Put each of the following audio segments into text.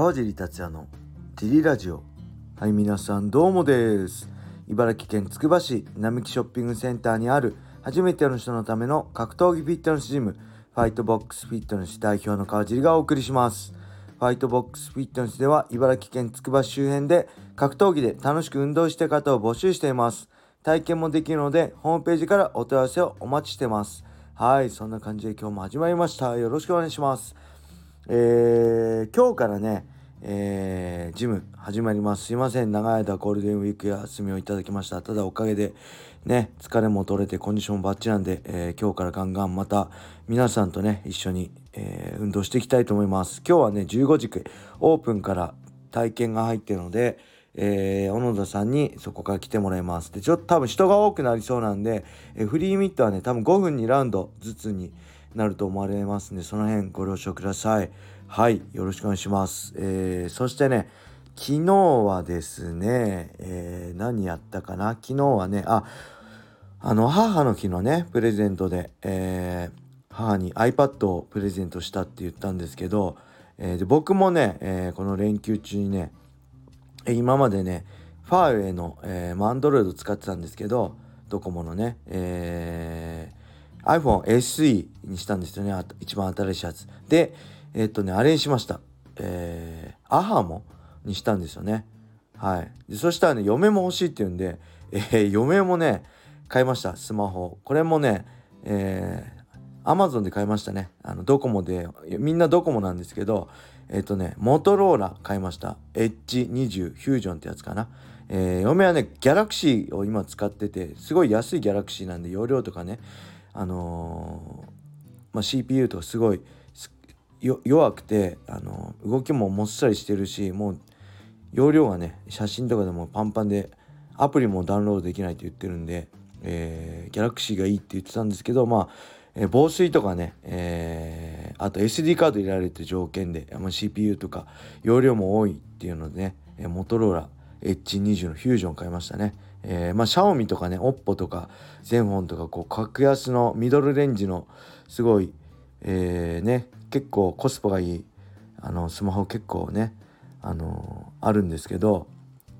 川尻達也のジリラジオ。はい皆さんどうもです。茨城県つくば市並木ショッピングセンターにある初めての人のための格闘技フィットネスジムファイトボックスフィットネス代表の川尻がお送りします。ファイトボックスフィットネスでは茨城県つくば市周辺で格闘技で楽しく運動したい方を募集しています。体験もできるのでホームページからお問い合わせをお待ちしてます。はいそんな感じで今日も始まりました。よろしくお願いします。えー、今日からね、えー、ジム始まります。すいません。長い間ゴールデンウィーク休みをいただきました。ただおかげでね、疲れも取れてコンディションバッチなんで、えー、今日からガンガンまた皆さんとね、一緒に、えー、運動していきたいと思います。今日はね、15時くオープンから体験が入ってるので、えー、小野田さんにそこから来てもらいます。で、ちょっと多分人が多くなりそうなんで、えー、フリーミットはね、多分5分2ラウンドずつに、なると思われますんでその辺ご了承ください。はいよろしくお願いします、えー、そしてね昨日はですね、えー、何やったかな？昨日はねああの母の日のねプレゼントで、えー、母に iPad をプレゼントしたって言ったんですけど、えー、で僕もね、えー、この連休中にね今までねファーウェイの、えー、アンドロイド使ってたんですけどドコモのね、えー iPhone SE にしたんですよね。一番新しいやつ。でえ、っとねあれにしました。えー、アハモにしたんですよね。はい。そしたらね嫁も欲しいって言うんで、えー、嫁もね買いました。スマホ。これもねえー、Amazon で買いましたね。あのドコモで。みんなドコモなんですけどえっ、とねモトローラ買いました。H20 フュージョンってやつかな。えー、嫁はねギャラクシーを今使っててすごい安いギャラクシーなんで容量とかねあの、まあ、CPU とかすごい弱くて、あの、動きももっさりしてるしもう容量がね写真とかでもパンパンでアプリもダウンロードできないって言ってるんで、えー、ギャラクシーがいいって言ってたんですけどまあ、防水とかね、えー、あと SD カード入れられて条件で、まあ、CPU とか容量も多いっていうのでね、えモトローラ H20 のフュージョン買いましたね。えー、まあ、シャオミとかね、オッポとか、ゼンフォンとか、こう、格安のミドルレンジの、すごい、えー、ね、結構コスパがいい、あの、スマホ結構ね、あのー、あるんですけど、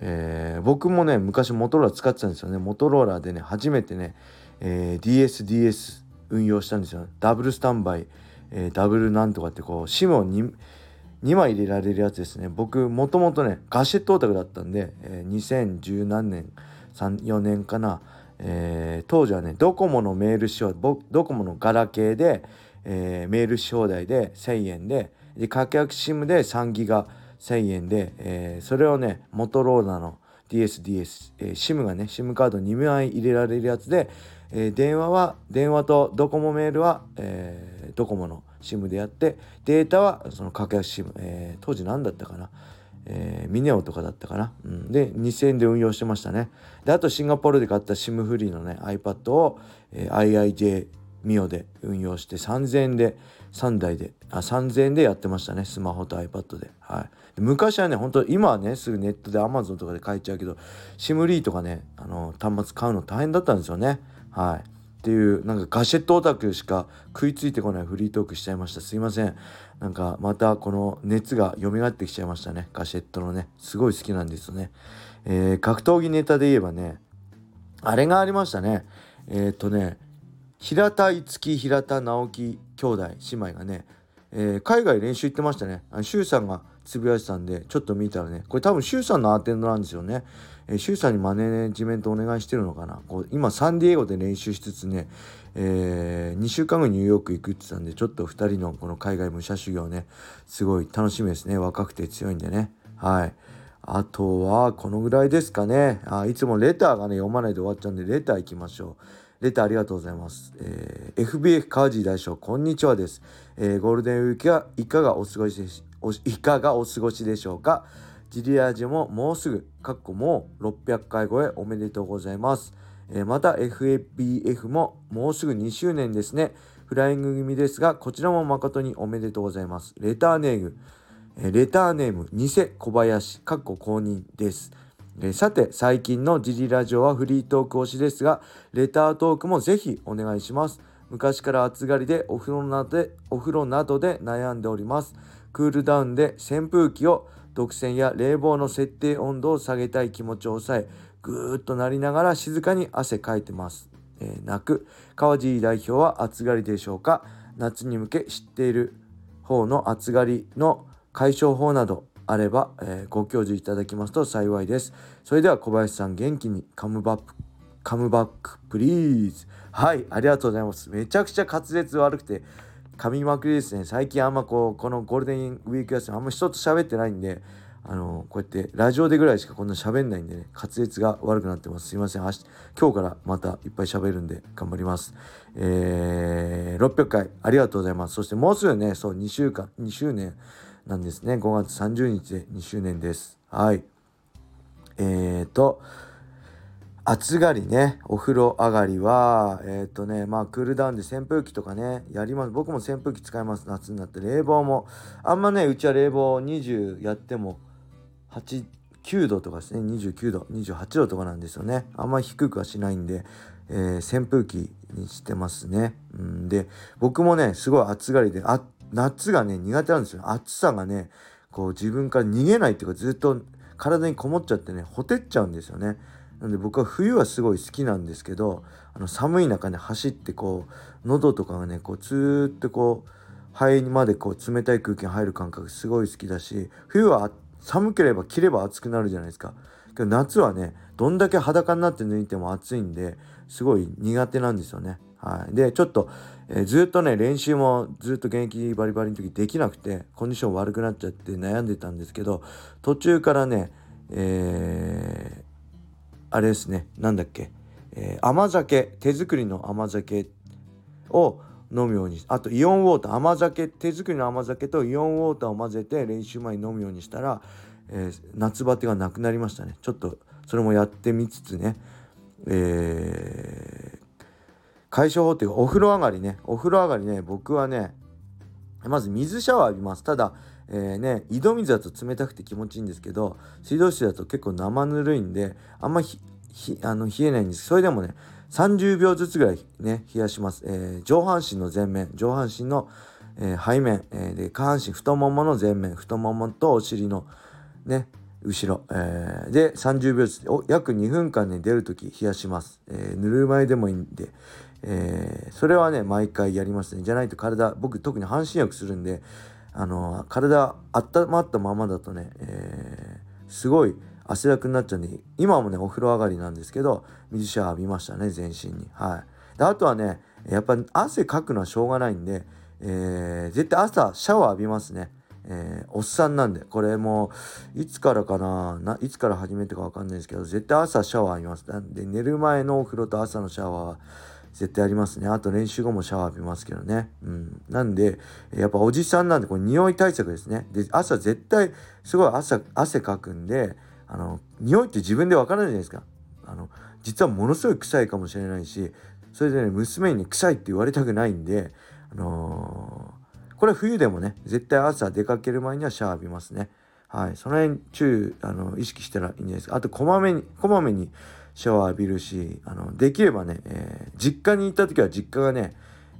えー、僕もね、昔モトローラ使ってたんですよね。モトローラでね、初めてね、えー、DSDS 運用したんですよ。ダブルスタンバイ、えー、ダブルなんとかってこう、SIM を 2, 2枚入れられるやつですね。僕、もともとね、ガシェットオタクだったんで、えー、2010何年、34年かな、えー、当時はねドコモのメールしようドコモのガラケーで、えー、メールし放題で1000円でで格安 SIM で3ギガ1000円で、えー、それをねモトローラの DSDS、えー、SIM がね SIM カード2枚入れられるやつで、えー、電話は電話とドコモメールは、えー、ドコモの SIM でやってデータはその格安 SIM、えー、当時何だったかな。えー、ミネオとかだったかな、うん、で2000円で運用してましたね。であとシンガポールで買った SIM フリーのね iPad を、えー、IIJ ミオで運用して3000円で3台であ3000円でやってましたね。スマホと iPad で,、はい、で昔はね本当今はねすぐネットで Amazon とかで買えちゃうけど SIM リーとかねあの端末買うの大変だったんですよね。はい。っていうなんかガシェットオタクしか食いついてこないフリートークしちゃいました。すいません。なんかまたこの熱が蘇ってきちゃいましたね。ガシェットのね。すごい好きなんですよね。えー、格闘技ネタで言えばねあれがありましたね。えー、っとね平田樹平田直樹兄弟姉妹がね、えー、海外練習行ってましたね。あの周さんがつぶやいてたんでちょっと見たらねこれ多分周さんのアテンドなんですよね。えー、さんにマネジメントお願いしてるのかな。こう今サンディエゴで練習しつつね、えー、2週間後にニューヨーク行くって言ったんでちょっと2人のこの海外武者修行ねすごい楽しみですね若くて強いんでねはいあとはこのぐらいですかねあいつもレターがね読まないで終わっちゃうんでレター行きましょうレターありがとうございます。えー、FBF カージー大将、こんにちはです。えー、ゴールデンウィークはいかがお過ごしでしいかがお過ごしでしょうかジリアージュももうすぐ、かっこもう600回超えおめでとうございます。え、また FABF ももうすぐ2周年ですね。フライング組ですが、こちらも誠におめでとうございます。レターネーム、え、レターネーム、偽小林、かっこ公認です。え、さて、最近のジリラジオはフリートーク推しですが、レタートークもぜひお願いします。昔から暑がりでお風呂などでお風呂などで悩んでおります。クールダウンで扇風機を独占や冷房の設定温度を下げたい気持ちを抑えぐーっとなりながら静かに汗かいてます、えー、泣く川尻代表は暑がりでしょうか？夏に向け知っている方の暑がりの解消法などあれば、えー、ご教授いただきますと幸いです。それでは小林さん元気にカムバック、カムバックプリーズ。はい、ありがとうございます。めちゃくちゃ滑舌悪くて噛みまくりですね。最近あんまこう、このゴールデンウィーク休みあんま人と喋ってないんで、あのこうやってラジオでぐらいしかこんな喋んないんでね、滑舌が悪くなってます。すいません。明日、今日からまたいっぱい喋るんで頑張ります。えー、600回ありがとうございます。そしてもうすぐね、そう、2週間、2周年なんですね。5月30日で2周年です。はい。えーと、暑がりね、お風呂上がりは、えっ、ー、とね、まあクールダウンで扇風機とかね、やります。僕も扇風機使います。夏になって。冷房も、あんまね、うちは冷房20やっても、8、9度とかですね、29度、28度とかなんですよね。あんまり低くはしないんで、えー、扇風機にしてますね。うん、で、僕もね、すごい暑がりで、あ、夏がね、苦手なんですよ。暑さがね、こう自分から逃げないっていうか、ずっと体にこもっちゃってね、ほてっちゃうんですよね。なんで僕は冬はすごい好きなんですけど、あの寒い中ね、走ってこう、喉とかがね、こう、ずーっとこう、肺にまでこう冷たい空気が入る感覚すごい好きだし冬は寒ければ着れば暑くなるじゃないですか。けど夏はねどんだけ裸になって抜いても暑いんですごい苦手なんですよね。はい。でちょっと、えー、ずっとね練習もずっと現役バリバリの時できなくてコンディション悪くなっちゃって悩んでたんですけど途中からねえー、あれですねなんだっけ、えー、甘酒手作りの甘酒を飲むようにあとイオンウォーター甘酒手作りの甘酒とイオンウォーターを混ぜて練習前に飲むようにしたら、えー、夏バテがなくなりましたね。ちょっとそれもやってみつつねえー、解消法っていうかお風呂上がりねお風呂上がりね僕はねまず水シャワー浴びます。ただえー、ね井戸水だと冷たくて気持ちいいんですけど水道水だと結構生ぬるいんであんまひあの冷えないんです。それでもね30秒ずつぐらいね冷やします、えー、上半身の前面上半身の、えー、背面、えー、で下半身太ももの前面太ももとお尻のね後ろ、えー、で30秒ずつお約2分間ね出る時冷やします、え、ぬるま湯でもいいんで、え、それはね毎回やりますね。じゃないと体僕特に半身浴するんであの体温まったままだとね、え、すごい汗だくになっちゃうんで今もねお風呂上がりなんですけど水シャワー浴びましたね全身に。はい。であとはねやっぱ汗かくのはしょうがないんで、えー、絶対朝シャワー浴びますね。えー、おっさんなんで。これもういつからかなないつから始めたか分かんないですけど絶対朝シャワー浴びます。なんで寝る前のお風呂と朝のシャワーは絶対ありますね。あと練習後もシャワー浴びますけどね。うん。なんでやっぱおじさんなんでこれ匂い対策ですね。で朝絶対すごい朝汗かくんであの匂いって自分でわからないじゃないですか。あの実はものすごい臭いかもしれないしそれでね娘に、臭いって言われたくないんであのー、これ冬でもね絶対朝出かける前にはシャワー浴びますね。はい。その辺注意あの意識したらいいんじゃないですか。あとこまめにこまめにシャワー浴びるしあのできればね、えー、実家に行った時は実家がね、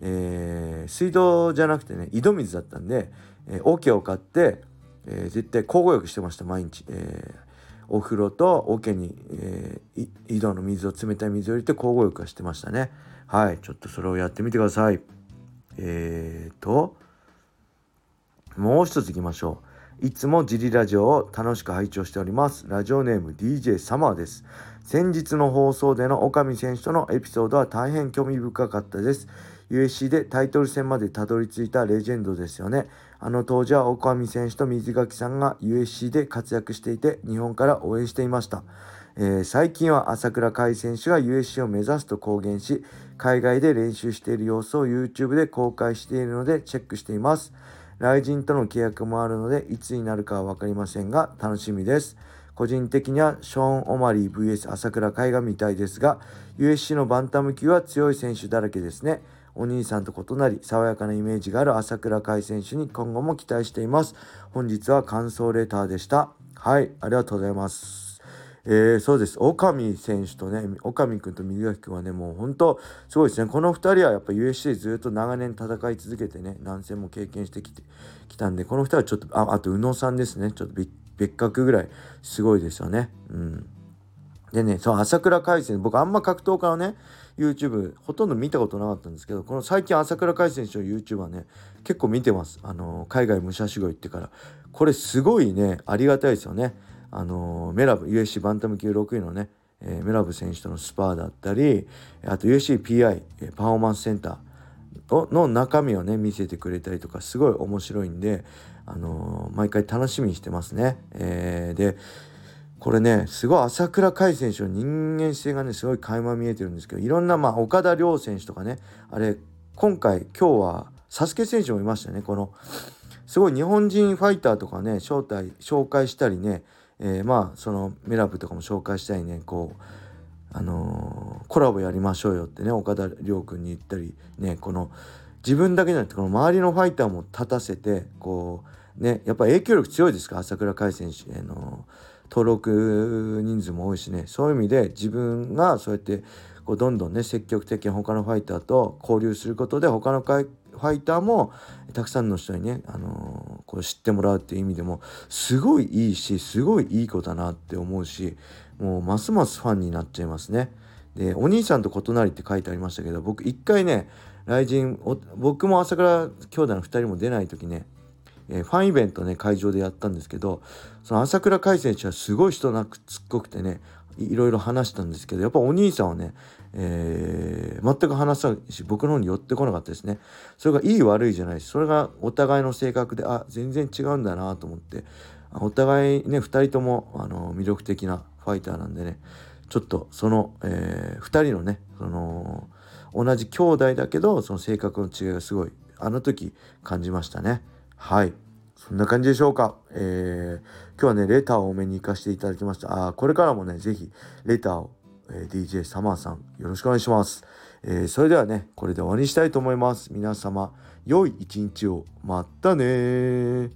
えー、水道じゃなくてね井戸水だったんで、えー、桶を買って、えー、絶対交互浴してました毎日、えーお風呂と桶に、えー、井戸の水を冷たい水を入れて交互浴はしてましたね。はいちょっとそれをやってみてください。えーともう一ついきましょう。いつもジリラジオを楽しく拝聴しております。ラジオネーム DJ サマーです。先日の放送での岡見選手とのエピソードは大変興味深かったです。USC でタイトル戦までたどり着いたレジェンドですよね。あの当時は岡見選手と水垣さんが USC で活躍していて日本から応援していました。えー、最近は朝倉海選手が USC を目指すと公言し海外で練習している様子を YouTube で公開しているのでチェックしています。雷神との契約もあるのでいつになるかは分かりませんが楽しみです。個人的にはショーン・オマリー VS 朝倉海が見たいですが USC のバンタム級は強い選手だらけですね。お兄さんと異なり爽やかなイメージがある朝倉海選手に今後も期待しています。本日は感想レターでした。はい、ありがとうございます。えー、そうです。岡見選手とね、岡見君と水垣君はね、もう本当、すごいですね。この2人はやっぱ USC ずっと長年戦い続けてね、何戦も経験してきてきたんで、この2人はちょっと、ああと宇野さんですね。ちょっと別格ぐらいすごいですよね。うん。でね、その朝倉海戦、僕あんま格闘家のね、YouTube ほとんど見たことなかったんですけど、この最近朝倉海選手の YouTube はね、結構見てます。あの、海外武者修行行ってから。これすごいね、ありがたいですよね。あのメラブ USC バンタム級6位のね、えー、メラブ選手とのスパーだったりあと USCPI パフォーマンスセンターの中身をね見せてくれたりとかすごい面白いんで、あの、毎回楽しみにしてますね。えー、でこれねすごい朝倉海選手の人間性がねすごい垣間見えてるんですけどいろんなまあ岡田亮選手とかねあれ今回今日はサスケ選手もいましたねこのすごい日本人ファイターとかね招待紹介したりねえー、まあそのメラブとかも紹介したいねこうあのー、コラボやりましょうよってね岡田亮君に言ったりねこの自分だけじゃなくてこの周りのファイターも立たせてこうねやっぱ影響力強いですか？朝倉海選手への登録人数も多いしねそういう意味で自分がそうやってこうどんどんね積極的に他のファイターと交流することで他のファイターもたくさんの人にね、あのー、こう知ってもらうっていう意味でもすごいいいしすごいいい子だなって思うしもうますますファンになっちゃいますね。でお兄さんと異なりって書いてありましたけど僕一回ね来人僕も朝倉兄弟の2人も出ない時ねえー、ファンイベントね会場でやったんですけどその朝倉海選手はすごい人なくつっこくてねいろいろ話したんですけどやっぱお兄さんはね、えー、全く話さないし僕の方に寄ってこなかったですね。それがいい悪いじゃないしそれがお互いの性格であ全然違うんだなと思ってお互いね2人ともあの魅力的なファイターなんでねちょっとその、えー、2人のねその同じ兄弟だけどその性格の違いがすごいあの時感じましたね。はい。そんな感じでしょうか。えー、今日はね、レターを多めに行かせていただきました。あこれからもね、ぜひ、レターを、えー、DJ サマーさん、よろしくお願いします。えー、それではね、これで終わりにしたいと思います。皆様、良い一日を。またね